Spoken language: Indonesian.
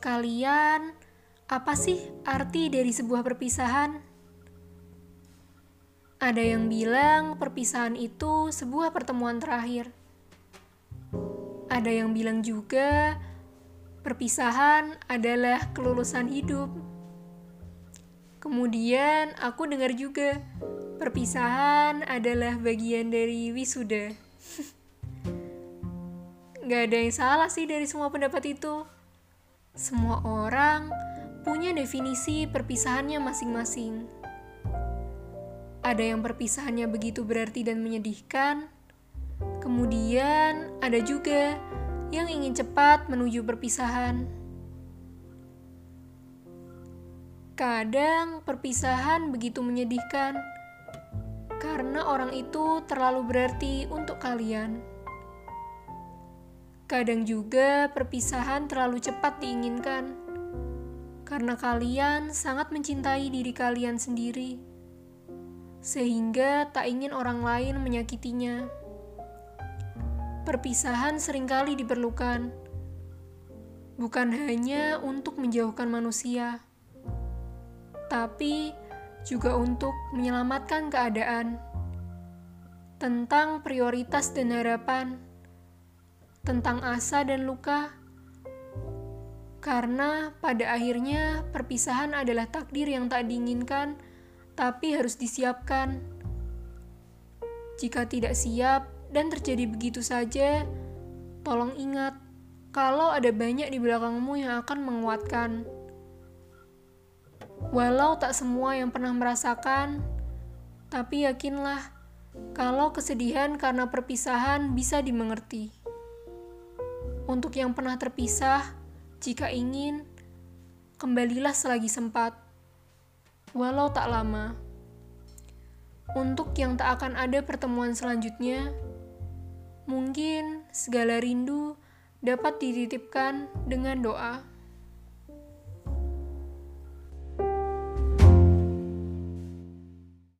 kalian, apa sih arti dari sebuah perpisahan? Ada yang bilang perpisahan itu sebuah pertemuan terakhir. Ada yang bilang juga perpisahan adalah kelulusan hidup. Kemudian aku dengar juga perpisahan adalah bagian dari wisuda. Gak ada yang salah sih dari semua pendapat itu. Semua orang punya definisi perpisahannya masing-masing. Ada yang perpisahannya begitu berarti dan menyedihkan. Kemudian ada juga yang ingin cepat menuju perpisahan. Kadang perpisahan begitu menyedihkan karena orang itu terlalu berarti untuk kalian. Kadang juga perpisahan terlalu cepat diinginkan. Karena kalian sangat mencintai diri kalian sendiri, sehingga tak ingin orang lain menyakitinya. Perpisahan sering kali diperlukan, bukan hanya untuk menjauhkan manusia, tapi juga untuk menyelamatkan keadaan. Tentang prioritas dan harapan tentang asa dan luka, karena pada akhirnya perpisahan adalah takdir yang tak diinginkan, tapi harus disiapkan. Jika tidak siap dan terjadi begitu saja, tolong ingat kalau ada banyak di belakangmu yang akan menguatkan. Walau tak semua yang pernah merasakan, tapi yakinlah kalau kesedihan karena perpisahan bisa dimengerti. Untuk yang pernah terpisah, jika ingin, kembalilah selagi sempat, walau tak lama. Untuk yang tak akan ada pertemuan selanjutnya, mungkin segala rindu dapat dititipkan dengan doa.